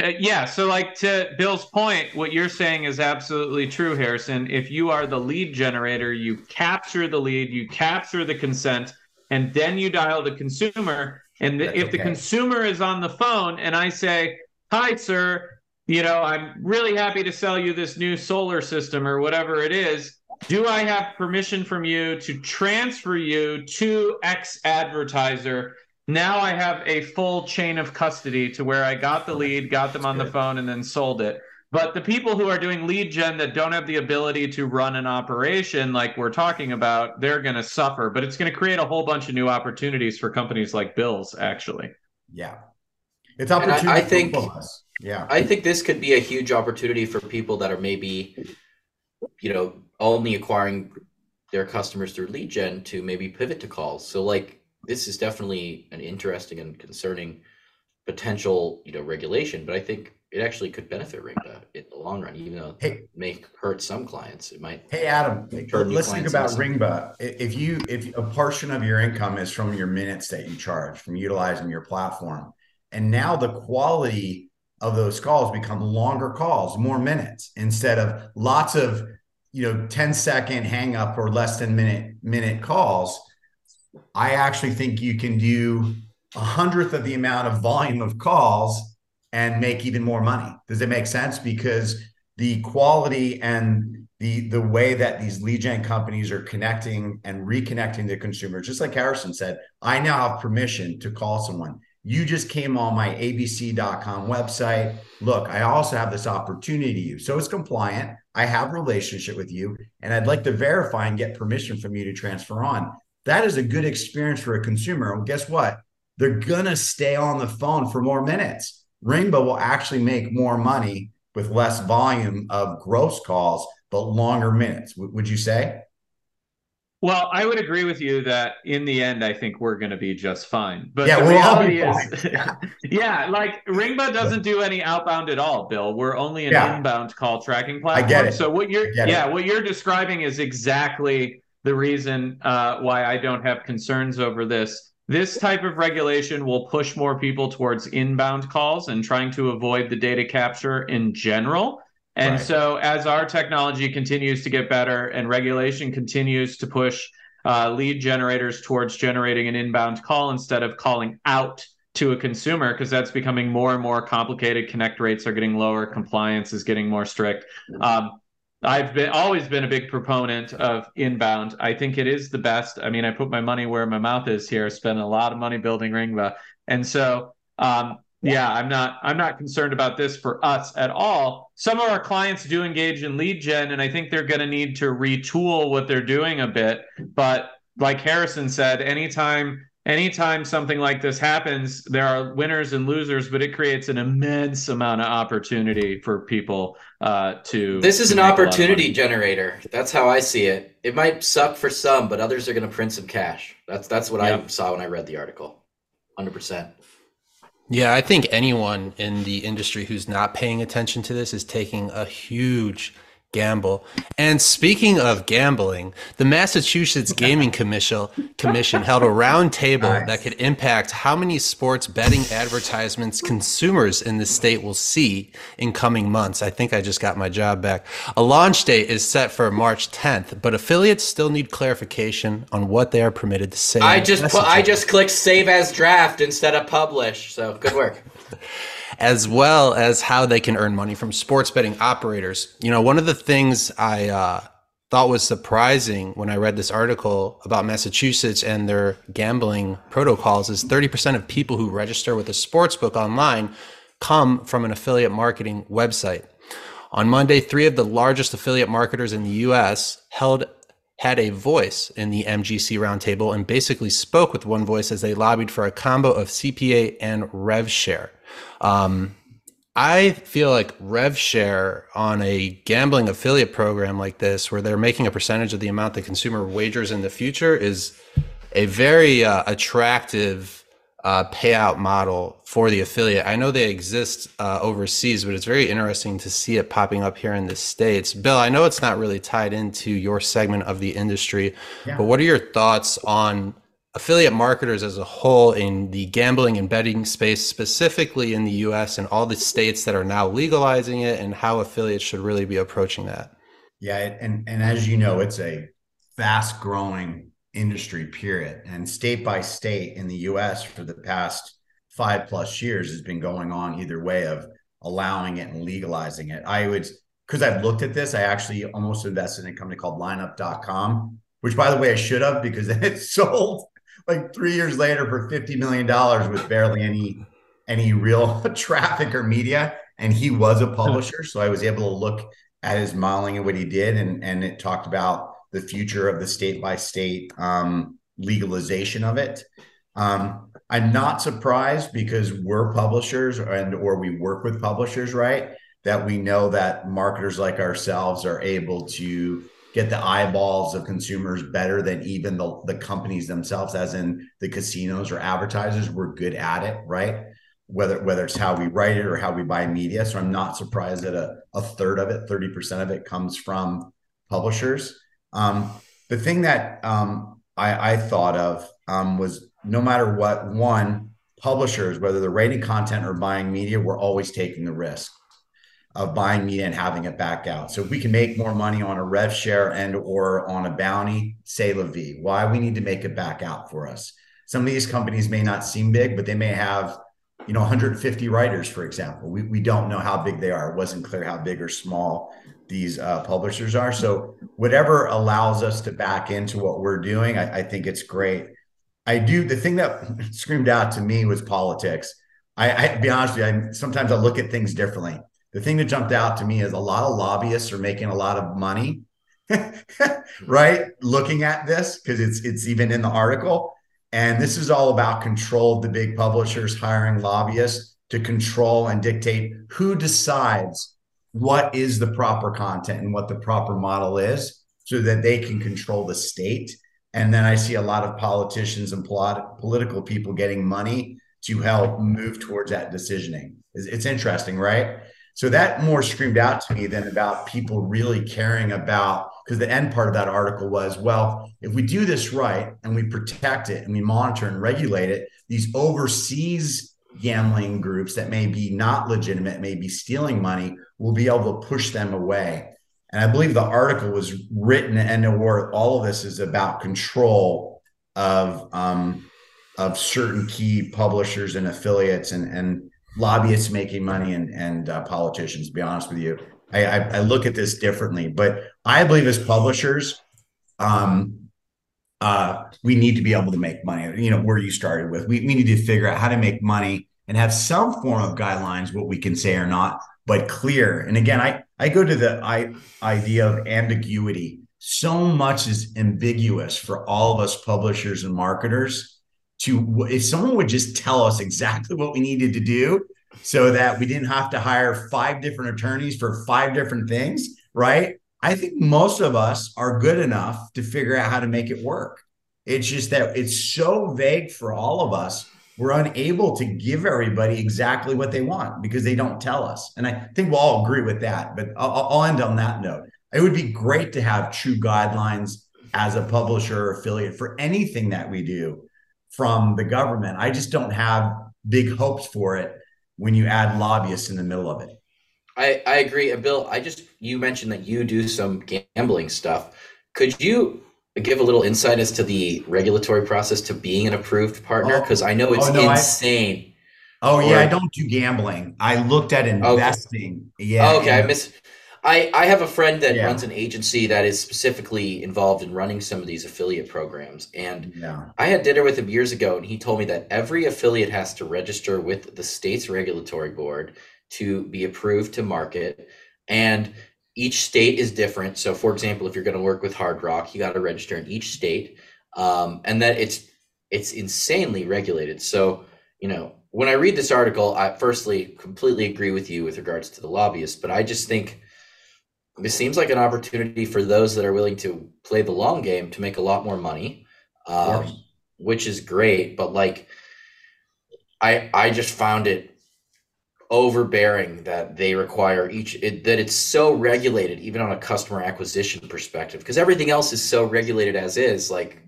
Uh, yeah, so like to Bill's point, what you're saying is absolutely true, Harrison. If you are the lead generator, you capture the lead, you capture the consent, and then you dial the consumer. And the, if the consumer is on the phone and I say, "Hi, sir, you know, I'm really happy to sell you this new solar system or whatever it is," do I have permission from you to transfer you to X advertiser? Now I have a full chain of custody to where I got the oh, lead, got them on the phone, and then sold it. But the people who are doing lead gen that don't have the ability to run an operation like we're talking about, they're going to suffer. But it's going to create a whole bunch of new opportunities for companies like Bill's, actually. Yeah. It's I- I opportunity for think- us. Yeah. I think this could be a huge opportunity for people that are maybe, you know, only acquiring their customers through lead gen to maybe pivot to calls. So, like, this is definitely an interesting and concerning potential, you know, regulation. But I think it actually could benefit Ringba in the long run, even though Hey. it may hurt some clients. It might. Hey Adam, let's think about Ringba. If you if a portion of your income is from your minutes that you charge from utilizing your platform, and now the quality of those calls become longer calls, more minutes instead of lots of you know 10 second hang up or less than minute minute calls. I actually think you can do a hundredth of the amount of volume of calls and make even more money. Does it make sense? Because the quality and the the way that these lead gen companies are connecting and reconnecting the consumer, just like Harrison said, I now have permission to call someone. You just came on my abc.com website. Look, I also have this opportunity to you. So it's compliant. I have a relationship with you, and I'd like to verify and get permission from you to transfer on. That is a good experience for a consumer. And guess what? They're gonna stay on the phone for more minutes. Ringba will actually make more money with less volume of gross calls, but longer minutes. W- would you say? Well, I would agree with you that in the end, I think we're going to be just fine. But Yeah, the we'll all reality is, yeah, like Ringba doesn't do any outbound at all, Bill. We're only an Yeah. inbound call tracking platform. I get it. So what you're, get it. yeah, what you're describing is exactly the reason uh, why I don't have concerns over this. This type of regulation will push more people towards inbound calls and trying to avoid the data capture in general. And Right. so, as our technology continues to get better and regulation continues to push uh, lead generators towards generating an inbound call instead of calling out to a consumer, because that's becoming more and more complicated. Connect rates are getting lower, compliance is getting more strict. Um, I've been always been a big proponent of inbound. I think it is the best. I mean, I put my money where my mouth is here. Spend a lot of money building Ringba, and so um, yeah, I'm not I'm not concerned about this for us at all. Some of our clients do engage in lead gen, and I think they're going to need to retool what they're doing a bit. But like Harrison said, anytime anytime something like this happens, there are winners and losers, but it creates an immense amount of opportunity for people uh, to. This is to an make a lot of opportunity generator. That's how I see it. It might suck for some, but others are going to print some cash. That's that's what I saw when I read the article. Hundred percent. Yeah, I think anyone in the industry who's not paying attention to this is taking a huge gamble. And speaking of gambling, the Massachusetts Gaming Commission Commission held a round table Nice. that could impact how many sports betting advertisements consumers in the state will see in coming months. I think I just got my job back. A launch date is set for March 10th, but affiliates still need clarification on what they are permitted to say. I just put, I just clicked save as draft instead of publish. So good work. as well as how they can earn money from sports betting operators. You know, one of the things I uh, thought was surprising when I read this article about Massachusetts and their gambling protocols is 30% of people who register with a sports book online come from an affiliate marketing website. On Monday, three of the largest affiliate marketers in the US held had a voice in the MGC roundtable and basically spoke with one voice as they lobbied for a combo of CPA and rev share. Um, I feel like rev share on a gambling affiliate program like this, where they're making a percentage of the amount the consumer wagers in the future, is a very uh, attractive uh, payout model for the affiliate. I know they exist uh, overseas, but it's very interesting to see it popping up here in the states. Bill, I know it's not really tied into your segment of the industry, Yeah. but what are your thoughts on affiliate marketers as a whole in the gambling and betting space, specifically in the US and all the states that are now legalizing it, and how affiliates should really be approaching that? Yeah, and and as you know, it's a fast growing industry period. And state by state in the US for the past five plus years has been going on either way of allowing it and legalizing it. I would because I've looked at this, I actually almost invested in a company called lineup.com, which by the way I should have because it sold like three years later for $50 million with barely any any real traffic or media. And he was a publisher. So I was able to look at his modeling and what he did, and and it talked about the future of the state by state um, legalization of it. Um, I'm not surprised because we're publishers and or we work with publishers, right? That we know that marketers like ourselves are able to get the eyeballs of consumers better than even the, the companies themselves, as in the casinos or advertisers. We're good at it, right? Whether whether it's how we write it or how we buy media. So I'm not surprised that a, a third of it, 30% of it comes from publishers. Um, the thing that um, I, I thought of um, was no matter what, one, publishers, whether they're writing content or buying media, we're always taking the risk of buying media and having it back out. So if we can make more money on a rev share and or on a bounty, say la vie. Why we need to make it back out for us. Some of these companies may not seem big, but they may have, you know, 150 writers, for example. We, we don't know how big they are. It wasn't clear how big or small these uh, publishers are. So whatever allows us to back into what we're doing, I, I think it's great. I do the thing that screamed out to me was politics. I, I be honest with you, I, sometimes I look at things differently. The thing that jumped out to me is a lot of lobbyists are making a lot of money, right? Looking at this because it's it's even in the article, and this is all about control of the big publishers hiring lobbyists to control and dictate who decides what is the proper content and what the proper model is, so that they can control the state. And then I see a lot of politicians and politi- political people getting money to help move towards that decisioning. It's, it's interesting, right? So that more screamed out to me than about people really caring about because the end part of that article was well, if we do this right and we protect it and we monitor and regulate it, these overseas gambling groups that may be not legitimate, may be stealing money, will be able to push them away. And I believe the article was written and or all of this is about control of um, of certain key publishers and affiliates and and lobbyists making money and and uh, politicians. To be honest with you, I, I, I look at this differently, but I believe as publishers, um, uh, we need to be able to make money. You know where you started with. We we need to figure out how to make money and have some form of guidelines what we can say or not, but clear. And again, I I go to the I, idea of ambiguity. So much is ambiguous for all of us publishers and marketers to if someone would just tell us exactly what we needed to do so that we didn't have to hire five different attorneys for five different things, right? I think most of us are good enough to figure out how to make it work. It's just that it's so vague for all of us we're unable to give everybody exactly what they want because they don't tell us. And I think we'll all agree with that. But I'll, I'll end on that note. It would be great to have true guidelines as a publisher or affiliate for anything that we do from the government. I just don't have big hopes for it when you add lobbyists in the middle of it. I, I agree. And Bill, I just, you mentioned that you do some gambling stuff. Could you give a little insight as to the regulatory process to being an approved partner? Oh. Because I know oh, it's Oh, no, I- insane. Oh yeah, I don't do gambling. I looked at investing. Yeah. Oh, okay, I miss. I, I have a friend that Yeah. runs an agency that is specifically involved in running some of these affiliate programs. And yeah. I had dinner with him years ago, and he told me that every affiliate has to register with the state's regulatory board to be approved to market. And each state is different. So, for example, if you're going to work with Hard Rock, you got to register in each state, um, and that it's it's insanely regulated. So, you know, when I read this article, I firstly completely agree with you with regards to the lobbyists, but I just think this seems like an opportunity for those that are willing to play the long game to make a lot more money um, which is great. But like, I I just found it overbearing that they require each it, that it's so regulated, even on a customer acquisition perspective, because everything else is so regulated as is. Like,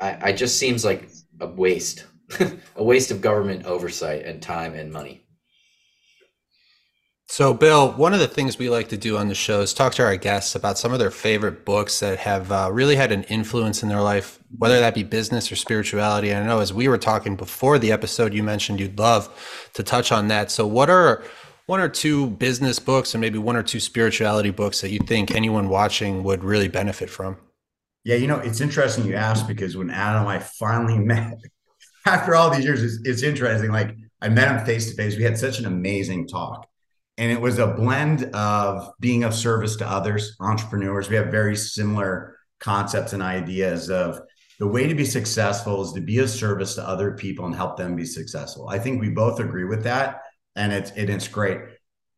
I, I just seems like a waste, a waste of government oversight and time and money. So, Bill, one of the things we like to do on the show is talk to our guests about some of their favorite books that have uh, really had an influence in their life, whether that be business or spirituality. And I know as we were talking before the episode, you mentioned you'd love to touch on that. So, what are one or two business books and maybe one or two spirituality books that you think anyone watching would really benefit from? Yeah, you know, it's interesting you asked because when Adam and I finally met after all these years, it's, it's interesting. Like I met him face to face. We had such an amazing talk. And it was a blend of being of service to others, entrepreneurs. We have very similar concepts and ideas of the way to be successful is to be of service to other people and help them be successful. I think we both agree with that. And it's it, it's great.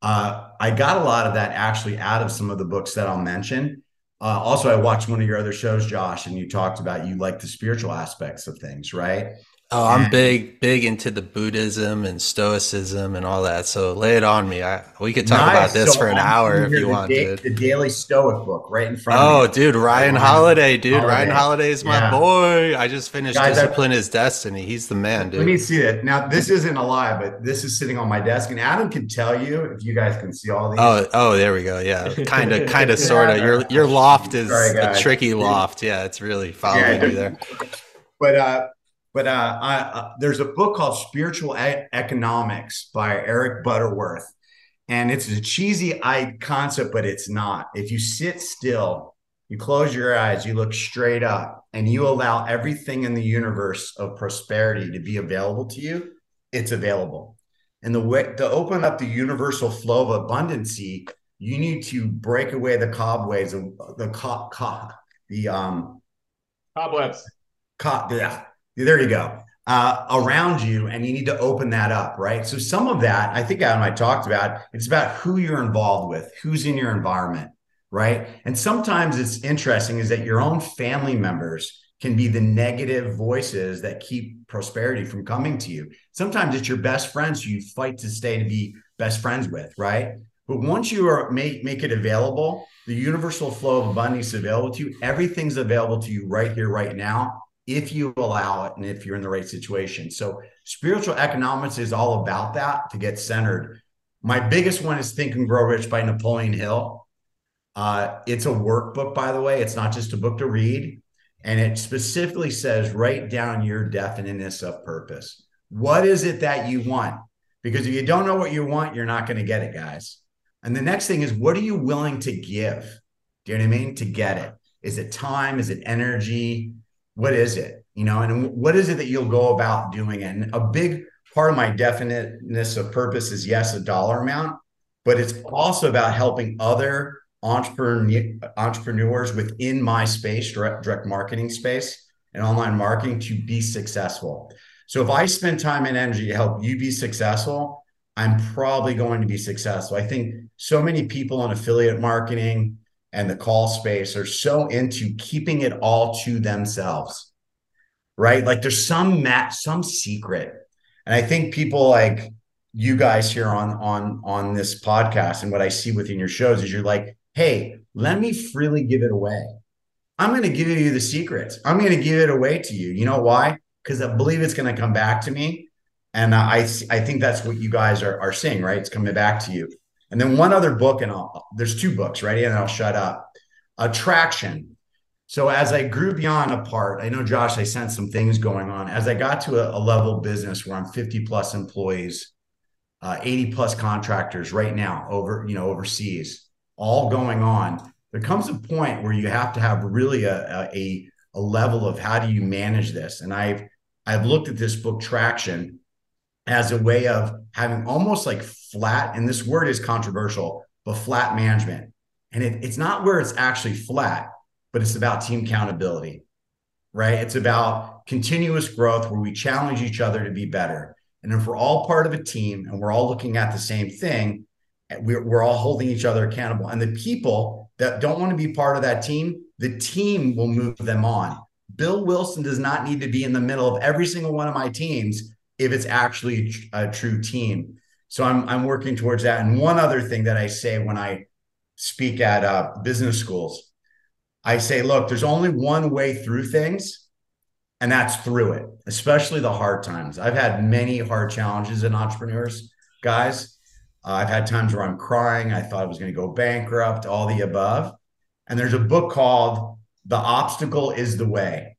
Uh, I got a lot of that actually out of some of the books that I'll mention. Uh, also, I watched one of your other shows, Josh, and you talked about you like the spiritual aspects of things, right? Oh, I'm And- big, big into the Buddhism and Stoicism and all that. So lay it on me. I, we could talk about this So for an I'm hour if you want, da- dude. The Daily Stoic book, right in front Oh, of me. Oh, dude, Ryan Holiday, dude. Ryan Holiday. Holiday is my Yeah. boy. I just finished Guys, I- Discipline is Destiny. He's the man, dude. Let me see it. Now, this isn't a lie, but this is sitting on my desk, and Adam can tell you if you guys can see all these. Oh, oh, there we go. Yeah, kind of, kind of, sort of. Your your loft is Sorry, a tricky loft. Yeah, it's really following Yeah. you there. but uh but uh, I, uh there's a book called spiritual E- economics by eric butterworth. And it's a cheesy concept but it's not. If you sit still you close your eyes you look straight up and you allow everything in the universe of prosperity to be available to you it's available. And the way to open up the universal flow of abundancy you need to break away the cobwebs of the co- co- the um Cobwebs. co- yeah, there you go. Uh, around you and you need to open that up right? So some of that i think adam i talked about it's about who you're involved with who's in your environment right? And sometimes it's interesting is that your own family members can be the negative voices that keep prosperity from coming to you. Sometimes it's your best friends you fight to stay to be best friends with right? But once you are make make it available the universal flow of abundance is available to you. Everything's available to you right here right now if you allow it and if you're in the right situation. So spiritual economics is all about that to get centered. My biggest one is Think and Grow Rich by Napoleon Hill. Uh, it's a workbook, by the way. It's not just a book to read. And it specifically says write down your definiteness of purpose. What is it that you want? Because if you don't know what you want, you're not going to get it, guys. And the next thing is, what are you willing to give? Do you know what I mean? To get it. Is it time? Is it energy? What is it? You know, and what is it that you'll go about doing? And a big part of my definiteness of purpose is yes, a dollar amount, but it's also about helping other entrepreneur, entrepreneurs within my space, direct, direct marketing space and online marketing to be successful. So if I spend time and energy to help you be successful, I'm probably going to be successful. I think so many people in affiliate marketing and the call space are so into keeping it all to themselves. right? Like there's some mat, some secret. And I think people like you guys here on on on this podcast and what I see within your shows is you're like, hey, let me freely give it away. I'm going to give you the secrets. I'm going to give it away to you. You know why? Because I believe it's going to come back to me. And I I think that's what you guys are, are saying, right? It's coming back to you. And then one other book, and I'll, there's two books, right? And I'll shut up. Attraction. So as I grew beyond a part, I know Josh, I sensed some things going on. As I got to a, a level business where I'm 50 plus employees, uh, 80 plus contractors right now over, you know, overseas, all going on. There comes a point where you have to have really a, a, a level of how do you manage this? And I've I've looked at this book Traction as a way of having almost like flat, and this word is controversial, but flat management. And it, it's not where it's actually flat, but it's about team accountability, right? It's about continuous growth where we challenge each other to be better. And if we're all part of a team and we're all looking at the same thing, eh, we're, we're all holding each other accountable. And the people that don't want to be part of that team, the team will move them on. Bill Wilson does not need to be in the middle of every single one of my teams if it's actually a true team. So I'm I'm working towards that. And one other thing that I say when I speak at uh, business schools, I say, look, there's only one way through things, and that's through it, especially the hard times. I've had many hard challenges in entrepreneurs, guys. Uh, I've had times where I'm crying. I thought I was going to go bankrupt, all the above. And there's a book called The Obstacle is the Way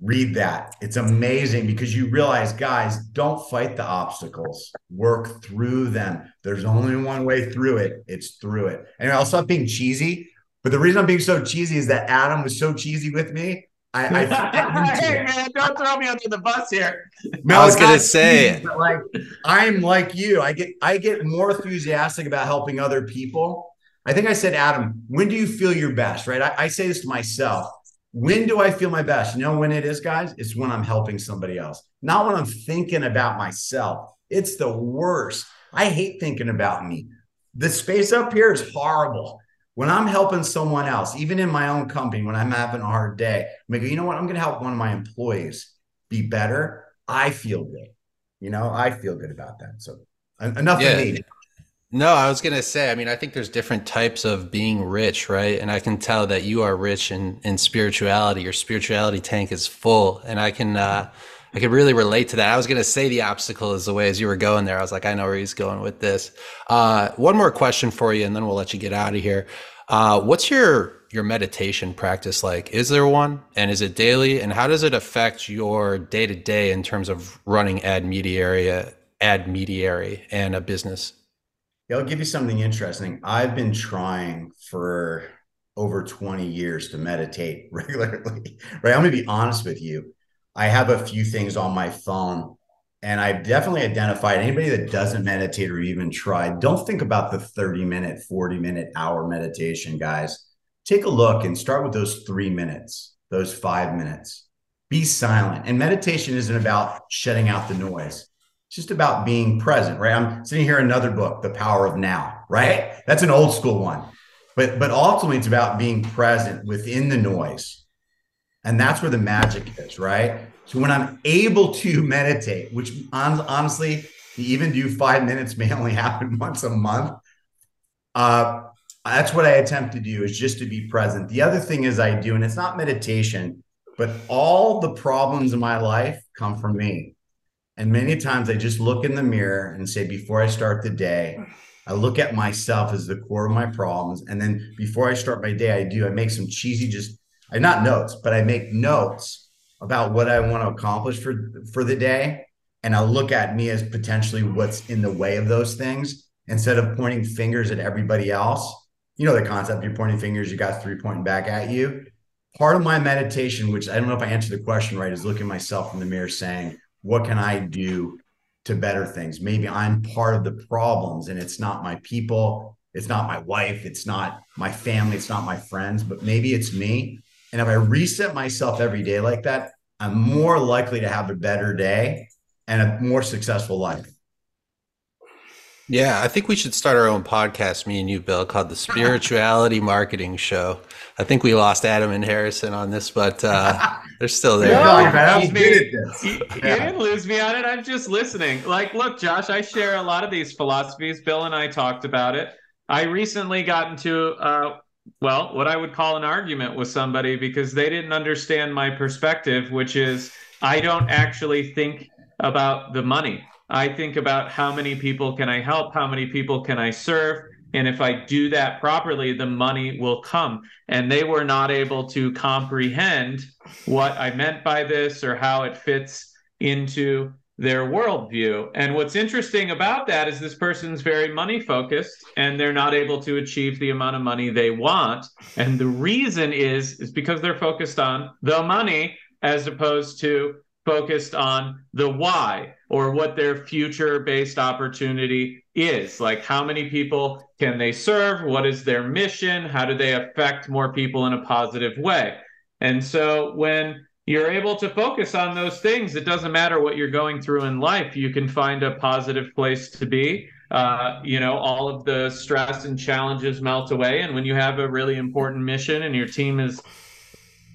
read that. It's amazing because you realize, guys, don't fight the obstacles, work through them. There's only one way through it. It's through it. Anyway, I'll stop being cheesy. But the reason I'm being so cheesy is that Adam was so cheesy with me. I, I hey man, don't throw me under the bus here. No, I was gonna say- cheesy, but like I'm like you. I get I get more enthusiastic about helping other people. I think I said, Adam, when do you feel your best? Right? I, I say this to myself. When do I feel my best? You know when it is, guys? It's when I'm helping somebody else, not when I'm thinking about myself. It's the worst. I hate thinking about me. The space up here is horrible. When I'm helping someone else, even in my own company, when I'm having a hard day, I go, you know what? I'm going to help one of my employees be better. I feel good. You know, I feel good about that. So enough Yeah. of me. No, I was gonna say. I mean, I think there's different types of being rich, right? And I can tell that you are rich in in spirituality. Your spirituality tank is full, and I can uh, I can really relate to that. I was gonna say the obstacle is the way as you were going there. I was like, I know where he's going with this. Uh, one more question for you, and then we'll let you get out of here. Uh, what's your your meditation practice like? Is there one, and is it daily? And how does it affect your day to day in terms of running ad media, AdMediary, and a business? Yeah, I'll give you something interesting. I've been trying for over 20 years to meditate regularly, right? I'm going to be honest with you. I have a few things on my phone, and I've definitely identified anybody that doesn't meditate or even try, don't think about the 30 minute, 40 minute, hour meditation, guys. Take a look and start with those three minutes, those five minutes. Be silent. And meditation isn't about shutting out the noise. It's just about being present, right? I'm sitting here another book, The Power of Now, right? That's an old school one. But but ultimately it's about being present within the noise. And that's where the magic is, right? So when I'm able to meditate, which honestly, even do five minutes may only happen once a month. Uh, that's what I attempt to do is just to be present. The other thing is I do, and it's not meditation, but all the problems in my life come from me. And many times I just look in the mirror and say, before I start the day, I look at myself as the core of my problems. And then before I start my day, I do, I make some cheesy, just I not notes, but I make notes about what I want to accomplish for for the day. And I look at me as potentially what's in the way of those things instead of pointing fingers at everybody else. You know the concept, you're pointing fingers, you got three pointing back at you. Part of my meditation, which I don't know if I answered the question right, is looking myself in the mirror saying, what can I do to better things? Maybe I'm part of the problems and it's not my people, it's not my wife, it's not my family, it's not my friends, but maybe it's me. And if I reset myself every day like that, I'm more likely to have a better day and a more successful life. Yeah, I think we should start our own podcast, me and you, Bill, called the Spirituality Marketing Show. I think we lost Adam and Harrison on this, but uh, they're still there. No, No, I'm he's good at this. You, you Yeah. didn't lose me on it. I'm just listening. Like, look, Josh, I share a lot of these philosophies. Bill and I talked about it. I recently got into, uh, well, what I would call an argument with somebody because they didn't understand my perspective, which is I don't actually think about the money. I think about how many people can I help, how many people can I serve, and if I do that properly, the money will come. And they were not able to comprehend what I meant by this or how it fits into their worldview. And what's interesting about that is this person's very money focused and they're not able to achieve the amount of money they want. And the reason is is because they're focused on the money as opposed to focused on the why or what their future based opportunity is. Like how many people can they serve? What is their mission? How do they affect more people in a positive way? And so when you're able to focus on those things, it doesn't matter what you're going through in life. You can find a positive place to be. Uh, you know, all of the stress and challenges melt away. And when you have a really important mission and your team is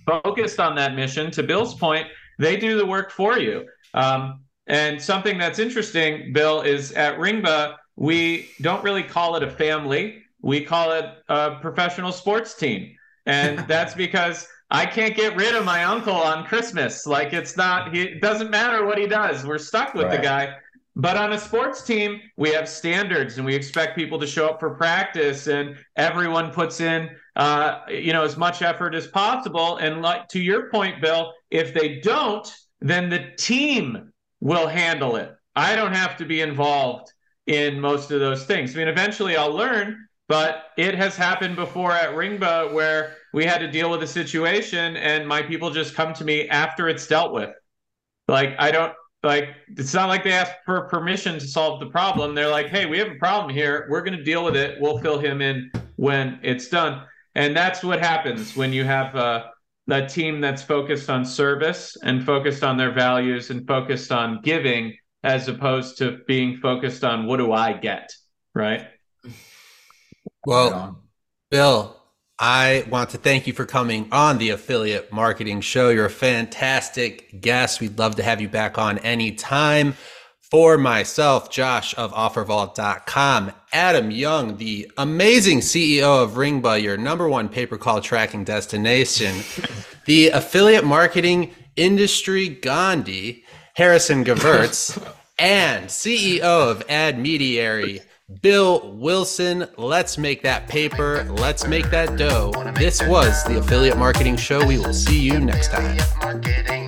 focused on that mission, to Bill's point, they do the work for you. Um, and something that's interesting, Bill, is at Ringba, we don't really call it a family. We call it a professional sports team. And that's because I can't get rid of my uncle on Christmas. Like it's not, he, it doesn't matter what he does. We're stuck with the guy. But on a sports team, we have standards and we expect people to show up for practice and everyone puts in, uh, you know, as much effort as possible. And like to your point, Bill, if they don't, then the team will handle it. I don't have to be involved in most of those things. I mean, eventually I'll learn, but it has happened before at Ringba where we had to deal with a situation and my people just come to me after it's dealt with. Like, I don't, like, it's not like they ask for permission to solve the problem. They're like, hey, we have a problem here. We're going to deal with it. We'll fill him in when it's done. And that's what happens when you have uh, a team that's focused on service and focused on their values and focused on giving as opposed to being focused on what do I get, right? Well, Bill, I want to thank you for coming on the Affiliate Marketing Show. You're a fantastic guest. We'd love to have you back on anytime. For myself, Josh of OfferVault.com, Adam Young, the amazing CEO of Ringba, your number one pay per call tracking destination, the affiliate marketing industry Gandhi, Harrison Gevirtz, and CEO of AdMediary, Bill Wilson. Let's make that paper. Let's make that dough. This was the Affiliate Marketing Show. We will see you next time.